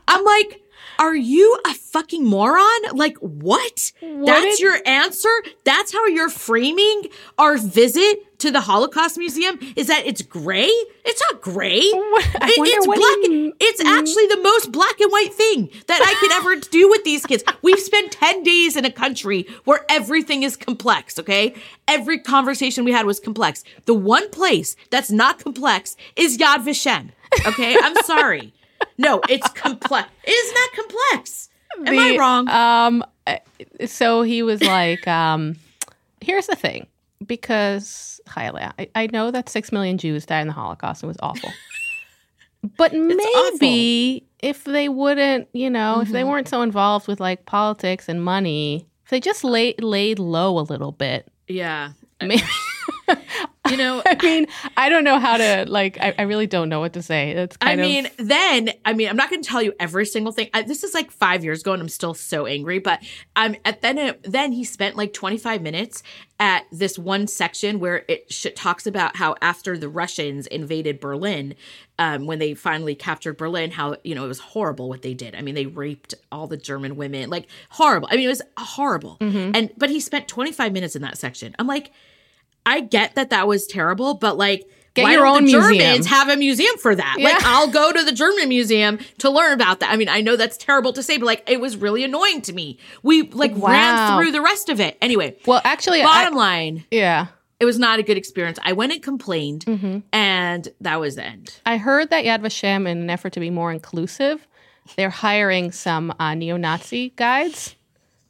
I'm like, are you a fucking moron? Like, what? That's did- your answer? That's how you're framing our visit to the Holocaust Museum? Is that it's gray? It's not gray. *laughs* It- it's black. he- it's actually the most black and white thing that I could ever do with these kids. We've spent 10 days in a country where everything is complex, okay? Every conversation we had was complex. The one place that's not complex is Yad Vashem, okay? I'm sorry. *laughs* No, it's complex. It is not complex. Am I wrong? Um, uh, so he was like, um, here's the thing, because Chaya Leah, I, I know that six million Jews died in the Holocaust. It was awful. But maybe if they wouldn't, you know, if they Mhm. weren't so involved with like politics and money, if they just lay, laid low a little bit, yeah. maybe. You know, *laughs* I mean, I don't know how to like. I, I really don't know what to say. That's I kind mean, then I mean, I'm not going to tell you every single thing. I, this is like five years ago, and I'm still so angry. But um, at then then he spent like 25 minutes at this one section where it sh- talks about how after the Russians invaded Berlin, um, when they finally captured Berlin, how you know it was horrible what they did. I mean, they raped all the German women, like horrible. I mean, it was horrible. Mm-hmm. And but he spent 25 minutes in that section. I'm like, I get that that was terrible, but like. Get why your own the museum. Germans have a museum for that? Like, I'll go to the German museum to learn about that. I mean, I know that's terrible to say, but like, it was really annoying to me. We like Wow. ran through the rest of it. Anyway, well, actually, I, bottom line, yeah. it was not a good experience. I went and complained, Mm-hmm. and that was the end. I heard that Yad Vashem, in an effort to be more inclusive, they're hiring some uh, neo-Nazi guides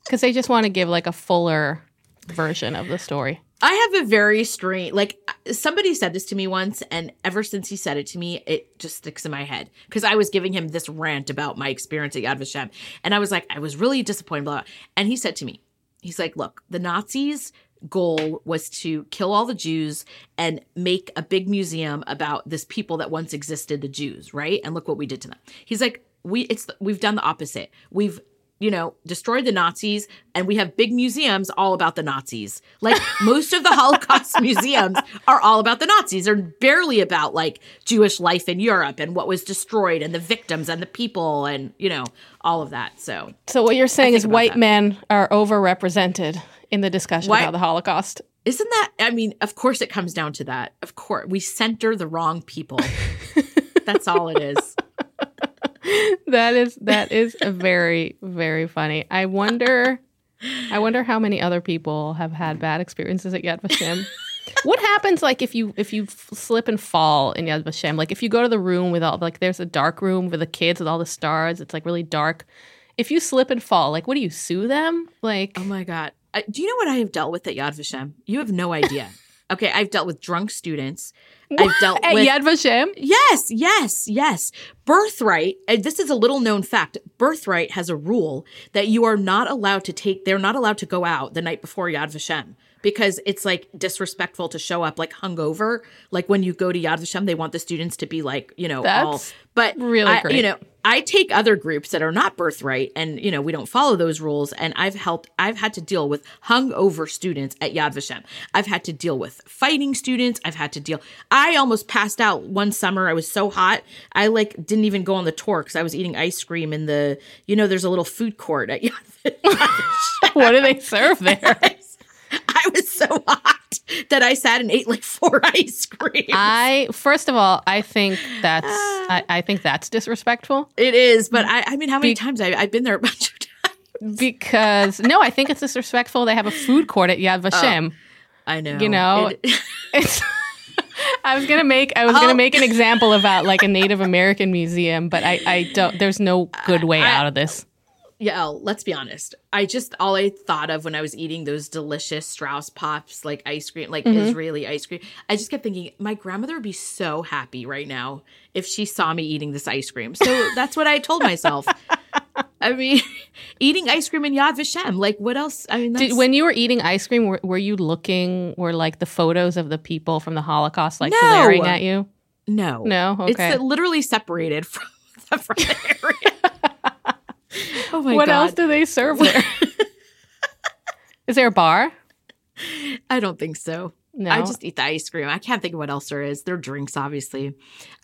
because they just want to give like a fuller version of the story. I have a very strange, like uh, somebody said this to me once, and ever since he said it to me, it just sticks in my head because I was giving him this rant about my experience at Yad Vashem, and I was like, I was really disappointed, blah, blah. And he said to me, he's like, look, the Nazis goal was to kill all the Jews and make a big museum about this people that once existed, the Jews, right? And look what we did to them. He's like, we it's we've done the opposite. We've you know, destroyed the Nazis, and we have big museums all about the Nazis. Like *laughs* most of the Holocaust museums are all about the Nazis. They're barely about like Jewish life in Europe and what was destroyed and the victims and the people and, you know, all of that. So So what you're saying is white that. men are overrepresented in the discussion Why- about the Holocaust. isn't that I mean, of course it comes down to that. Of course. We center the wrong people. *laughs* That's all it is. *laughs* that is that is very very funny. I wonder I wonder how many other people have had bad experiences at Yad Vashem. *laughs* what happens like if you if you slip and fall in Yad Vashem? Like if you go to the room with all like there's a dark room with the kids with all the stars. It's like really dark. If you slip and fall, like what do you sue them? Like Oh my god! I, do you know what I have dealt with at Yad Vashem? You have no idea. *laughs* okay, I've dealt with drunk students. *laughs* I've dealt at with Yad Vashem? yes, yes, yes. Birthright. And this is a little known fact. Birthright has a rule that you are not allowed to take. They're not allowed to go out the night before Yad Vashem because it's like disrespectful to show up like hungover. Like when you go to Yad Vashem, they want the students to be like you know all. But really I- great. You know, I take other groups that are not birthright and you know we don't follow those rules and I've helped I've had to deal with hungover students at Yad Vashem. I've had to deal with fighting students. I've had to deal I almost passed out one summer. I was so hot. I like didn't even go on the tour cuz I was eating ice cream in the you know there's a little food court at Yad Vashem. *laughs* what do they serve there? *laughs* I was so hot that I sat and ate like *laughs* four ice creams. I first of all, I think that's ah. I, I think that's disrespectful it is, but I I mean how many Be- times I, I've been there a *laughs* bunch of times. because no, I think it's disrespectful. They have a food court at Yad oh, Vashem. I know. You know, It- *laughs* It's. I was gonna make I was Oh. gonna make an example about like a Native American museum, but I I don't. There's no good way I- out of this. Yeah, let's be honest. I just all I thought of when I was eating those delicious Strauss pops, like ice cream, like Mm-hmm. Israeli ice cream. I just kept thinking, my grandmother would be so happy right now if she saw me eating this ice cream. So *laughs* that's what I told myself. I mean, *laughs* eating ice cream in Yad Vashem. Like, what else? I mean, that's, Did, when you were eating ice cream, were, were you looking? Were like the photos of the people from the Holocaust like No. glaring at you? no, No, okay. it's literally separated from *laughs* the front area. *laughs* oh my what god! else do they serve *laughs* there? Is there a bar? I don't think so. No. I just eat the ice cream. I can't think of what else there is. There are drinks, obviously.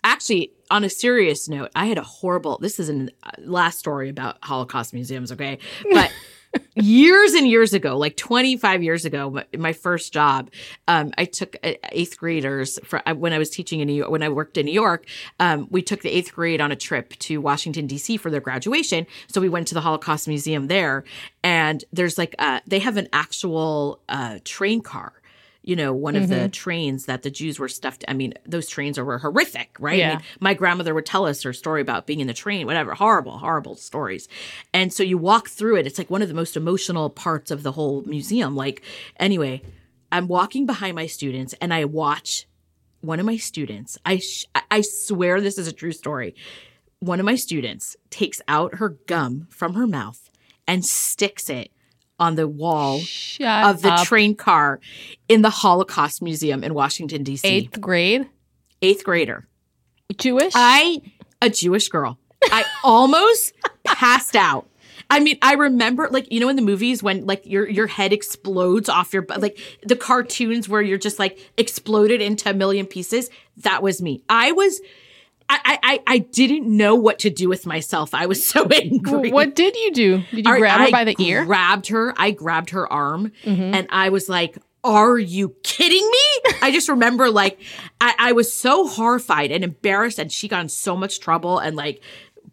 Actually, on a serious note, I had a horrible. This is a uh, last story about Holocaust museums, okay? But *laughs* years and years ago, like 25 years ago, my, my first job, um, I took uh, eighth graders for uh, when I was teaching in New York, when I worked in New York. Um, we took the eighth grade on a trip to Washington D.C. for their graduation. So we went to the Holocaust Museum there, and there's like uh, they have an actual uh, train car you know, one of Mm-hmm. the trains that the Jews were stuffed. I mean, those trains are, were horrific, right? I Yeah. mean, my grandmother would tell us her story about being in the train, whatever, horrible, horrible stories. And so you walk through it. It's like one of the most emotional parts of the whole museum. Like, anyway, I'm walking behind my students and I watch one of my students. I sh- I swear this is a true story. One of my students takes out her gum from her mouth and sticks it on the wall Shut of the up. train car in the Holocaust Museum in Washington D.C. Eighth grade, Eighth grader. Jewish. I, a Jewish girl, I *laughs* almost passed out. I mean, I remember like you know in the movies when like your your head explodes off your like the cartoons where you're just like exploded into a million pieces. That was me. I was. I, I I- I didn't know what to do with myself. I was so *laughs* angry. what did you do? Did you right, grab her I by the ear? Mm-hmm. Grabbed her. I grabbed her arm, and I was like, "Are you kidding me?" I just remember like I, I was so horrified and embarrassed, and she got in so much trouble, and like,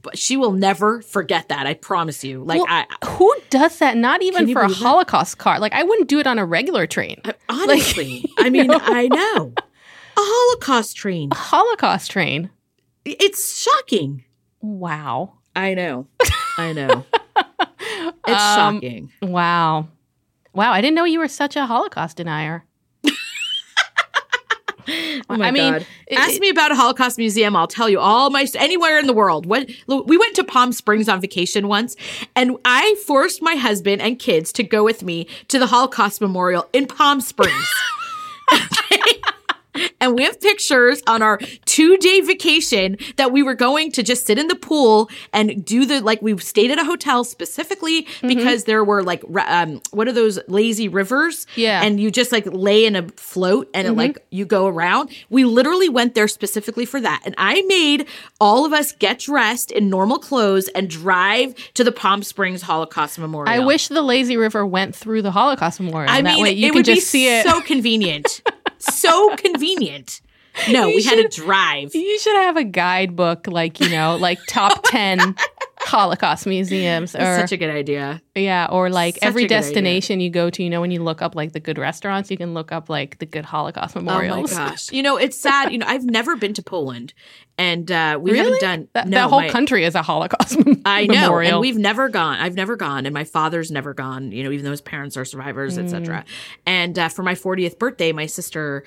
but she will never forget that. I promise you. Like Well, I Who does that? Not even for a believe that? Holocaust card. Like I wouldn't do it on a regular train. honestly, *laughs* I mean, I know a Holocaust train. A Holocaust train. It's shocking. Wow. I know. I know. *laughs* It's Um, shocking. Wow. Wow. I didn't know you were such a Holocaust denier. *laughs* Oh my I mean, god! Ask it- me about a Holocaust museum. I'll tell you all my anywhere in the world. When we went to Palm Springs on vacation once, and I forced my husband and kids to go with me to the Holocaust Memorial in Palm Springs. *laughs* And we have pictures on our two day vacation that we were going to just sit in the pool and do the like. We stayed at a hotel specifically Mm-hmm. because there were like um, what are those lazy rivers? Yeah. Mm-hmm. and you just like lay in a float and it, like you go around. We literally went there specifically for that, and I made all of us get dressed in normal clothes and drive to the Palm Springs Holocaust Memorial. I wish the lazy river went through the Holocaust Memorial. I that mean, way you it can would just be see it. so convenient. *laughs* so convenient. No, You we had to drive. you should have a guidebook, like you know, like top ten *laughs* Holocaust museums, or such a good idea. yeah, or like such every good idea. destination you go to. You know, when you look up like the good restaurants, you can look up like the good Holocaust memorials. Oh my gosh. *laughs* You know, it's sad. You know, I've never been to Poland and uh we Really? haven't done That, no, that whole my- country is a Holocaust *laughs* I know, memorial. and we've never gone. I've never gone, and my father's never gone. You know, even though his parents are survivors, Mm. etc. And uh, for my 40th birthday, my sister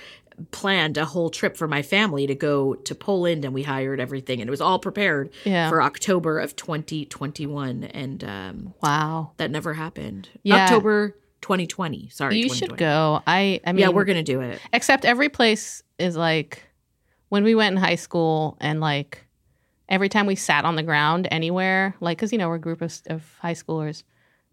planned a whole trip for my family to go to Poland, and we hired everything, and it was all prepared Yeah. for October of 2021, and um, wow, that never happened. Yeah. October 2020. Sorry, you should go. I, I mean, yeah, we're gonna do it. except every place is like when we went in high school and like every time we sat on the ground anywhere like because you know we're a group of, of high schoolers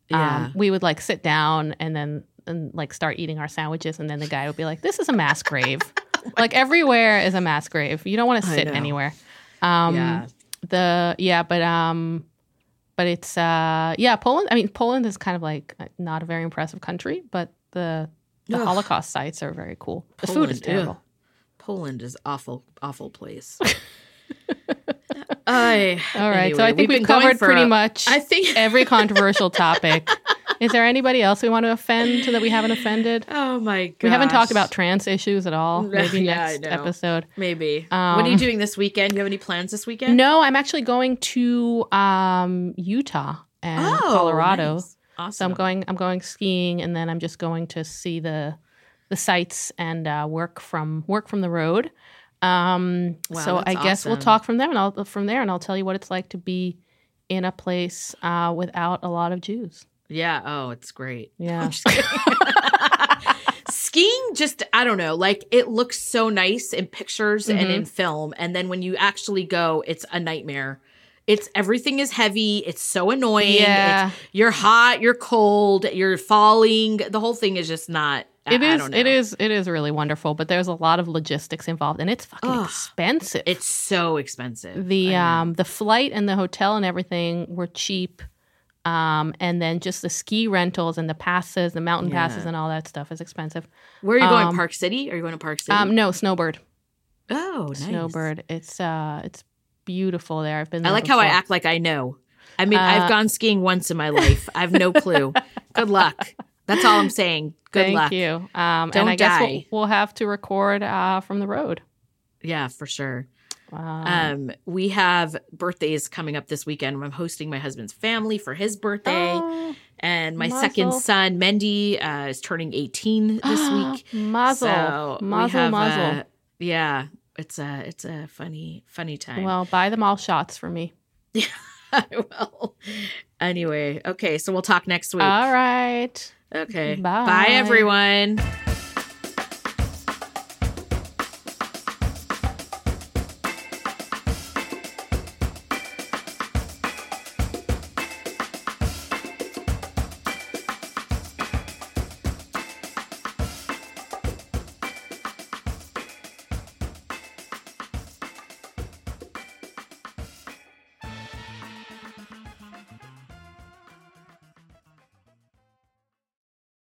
Yeah. um, we would like sit down and then and like start eating our sandwiches and then the guy would be like this is a mass grave *laughs* like everywhere is a mass grave you don't want to sit anywhere um Yeah. the yeah but um but it's uh yeah poland i mean poland is kind of like uh, not a very impressive country but the the Ugh. holocaust sites are very cool the food is terrible ugh. Poland is awful, awful place. *laughs* I All right, so I think we've we've, covered pretty a- much I think. *laughs* every controversial topic. Is there anybody else we want to offend that we haven't offended? Oh my god. We haven't talked about trans issues at all. *laughs* Maybe Yeah, next episode. maybe. Um, what are you doing this weekend? You have any plans this weekend? No, I'm actually going to um, Utah and Oh, Colorado. nice. Awesome. So I'm going. I'm going skiing, and then I'm just going to see the the sights and uh, work from work from the road. Um, Wow, so I guess we'll talk from there, and I'll from there, and I'll tell you what it's like to be in a place uh, without a lot of Jews. Yeah. Oh, it's great. *laughs* Yeah. *laughs* Skiing just I don't know, like it looks so nice in pictures and Mm-hmm. in film and then when you actually go it's a nightmare. It's everything is heavy, it's so annoying. Yeah. It's, you're hot, you're cold, you're falling. The whole thing is just not It I is. know. It is. It is really wonderful, but there's a lot of logistics involved, and it's fucking Ugh. expensive. It's so expensive. the I um the flight and the hotel and everything were cheap, um and then just the ski rentals and the passes, the mountain passes, and all that stuff is expensive. Where are you going? um, Park City? Are you going to Park City? Um, no, Snowbird, oh, nice. Snowbird. It's uh, it's beautiful there. I've been. I there like how I act like I know. I mean, Uh, I've gone skiing once in my life. I have no clue. *laughs* Good luck. That's all I'm saying. Good luck. Thank luck. you. Um, Don't and I guess we'll, die. we'll have to record uh from the road. Yeah, for sure. Um, Um, we have birthdays coming up this weekend. I'm hosting my husband's family for his birthday, oh, and my mazel. second son, Mendy, uh, is turning 18 *gasps* this week. Mazel, So we mazel, have, mazel. uh, yeah, it's a it's a funny funny time. well, buy them all shots for me. *laughs* Yeah, I will. Anyway, okay, so we'll talk next week. All right. Okay, bye. bye everyone.